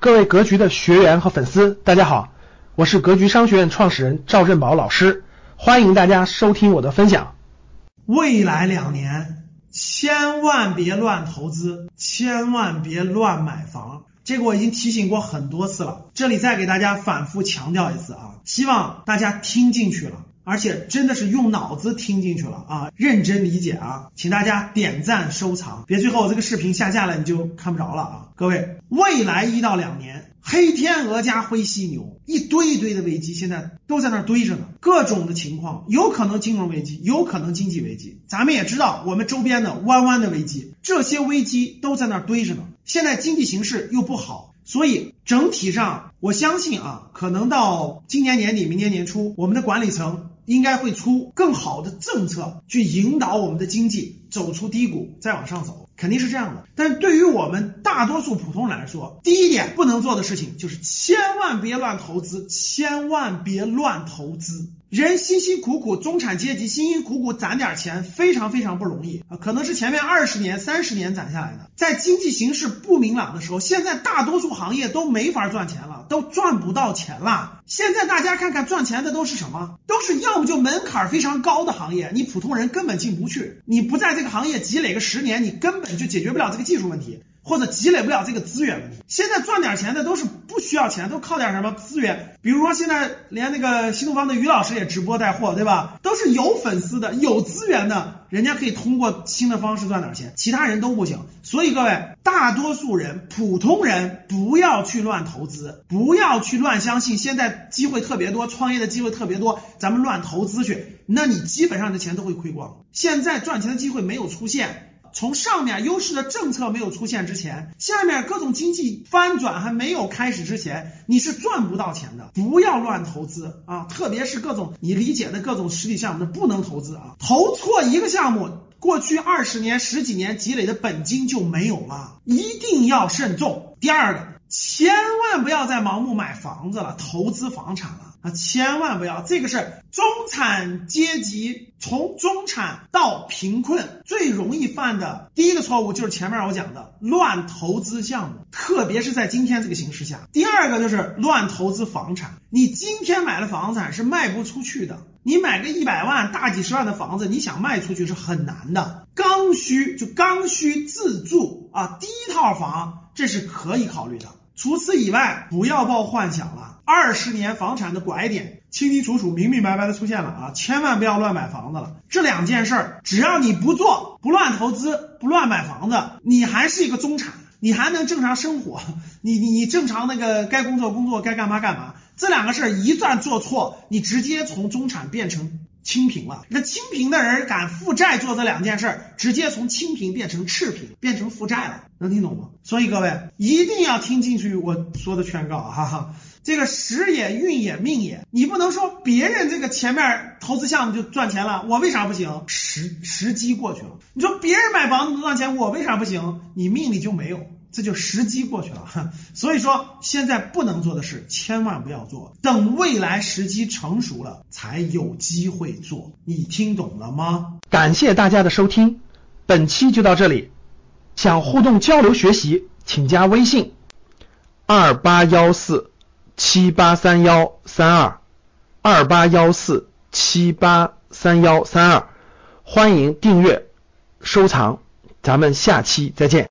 各位格局的学员和粉丝，大家好，我是格局商学院创始人赵振宝老师，欢迎大家收听我的分享。未来两年，千万别乱投资，千万别乱买房。这个我已经提醒过很多次了，这里再给大家反复强调一次啊，希望大家听进去了。而且真的是用脑子听进去了啊，认真理解啊，请大家点赞收藏，别最后这个视频下架了你就看不着了啊！各位，未来一到两年，黑天鹅加灰犀牛，一堆一堆的危机现在都在那堆着呢，各种的情况，有可能金融危机，有可能经济危机，咱们也知道我们周边的弯弯的危机，这些危机都在那堆着呢。现在经济形势又不好，所以整体上我相信啊，可能到今年年底、明年年初，我们的管理层。应该会出更好的政策去引导我们的经济走出低谷，再往上走，肯定是这样的。但对于我们大多数普通人来说，第一点不能做的事情就是千万别乱投资，千万别乱投资。人辛辛苦苦，中产阶级辛辛苦苦攒点钱，非常非常不容易啊！可能是前面二十年、三十年攒下来的。在经济形势不明朗的时候，现在大多数行业都没法赚钱了，都赚不到钱了。现在大家看看赚钱的都是什么？都是要么就门槛非常高的行业，你普通人根本进不去。你不在这个行业积累个十年，你根本就解决不了这个技术问题。或者积累不了这个资源，现在赚点钱的都是不需要钱，都靠点什么资源？比如说现在连那个新东方的于老师也直播带货，对吧？都是有粉丝的、有资源的，人家可以通过新的方式赚点钱，其他人都不行。所以各位，大多数人、普通人不要去乱投资，不要去乱相信。现在机会特别多，创业的机会特别多，咱们乱投资去，那你基本上的钱都会亏光。现在赚钱的机会没有出现。从上面优势的政策没有出现之前，下面各种经济翻转还没有开始之前，你是赚不到钱的。不要乱投资啊，特别是各种你理解的各种实体项目，那不能投资啊。投错一个项目，过去二十年、十几年积累的本金就没有了，一定要慎重。第二个，千万不要再盲目买房子了，投资房产了。啊，千万不要！这个是中产阶级从中产到贫困最容易犯的第一个错误，就是前面我讲的乱投资项目，特别是在今天这个形势下。第二个就是乱投资房产，你今天买的房产是卖不出去的。你买个一百万、大几十万的房子，你想卖出去是很难的。刚需就刚需自住啊，第一套房这是可以考虑的。除此以外，不要抱幻想了。二十年房产的拐点清清楚楚、明明白白的出现了啊！千万不要乱买房子了。这两件事儿，只要你不做，不乱投资，不乱买房子，你还是一个中产，你还能正常生活，你你你正常那个该工作工作，该干嘛干嘛。这两个事儿一旦做错，你直接从中产变成。清贫了，那清贫的人敢负债做这两件事，直接从清贫变成赤贫，变成负债了，能听懂吗？所以各位一定要听进去我说的劝告，哈哈，这个时也运也命也，你不能说别人这个前面投资项目就赚钱了，我为啥不行？时时机过去了，你说别人买房子能赚钱，我为啥不行？你命里就没有。这就时机过去了，所以说现在不能做的事千万不要做，等未来时机成熟了才有机会做，你听懂了吗？感谢大家的收听，本期就到这里。想互动交流学习，请加微信二八幺四七八三幺三二二八幺四七八三幺三二，欢迎订阅收藏，咱们下期再见。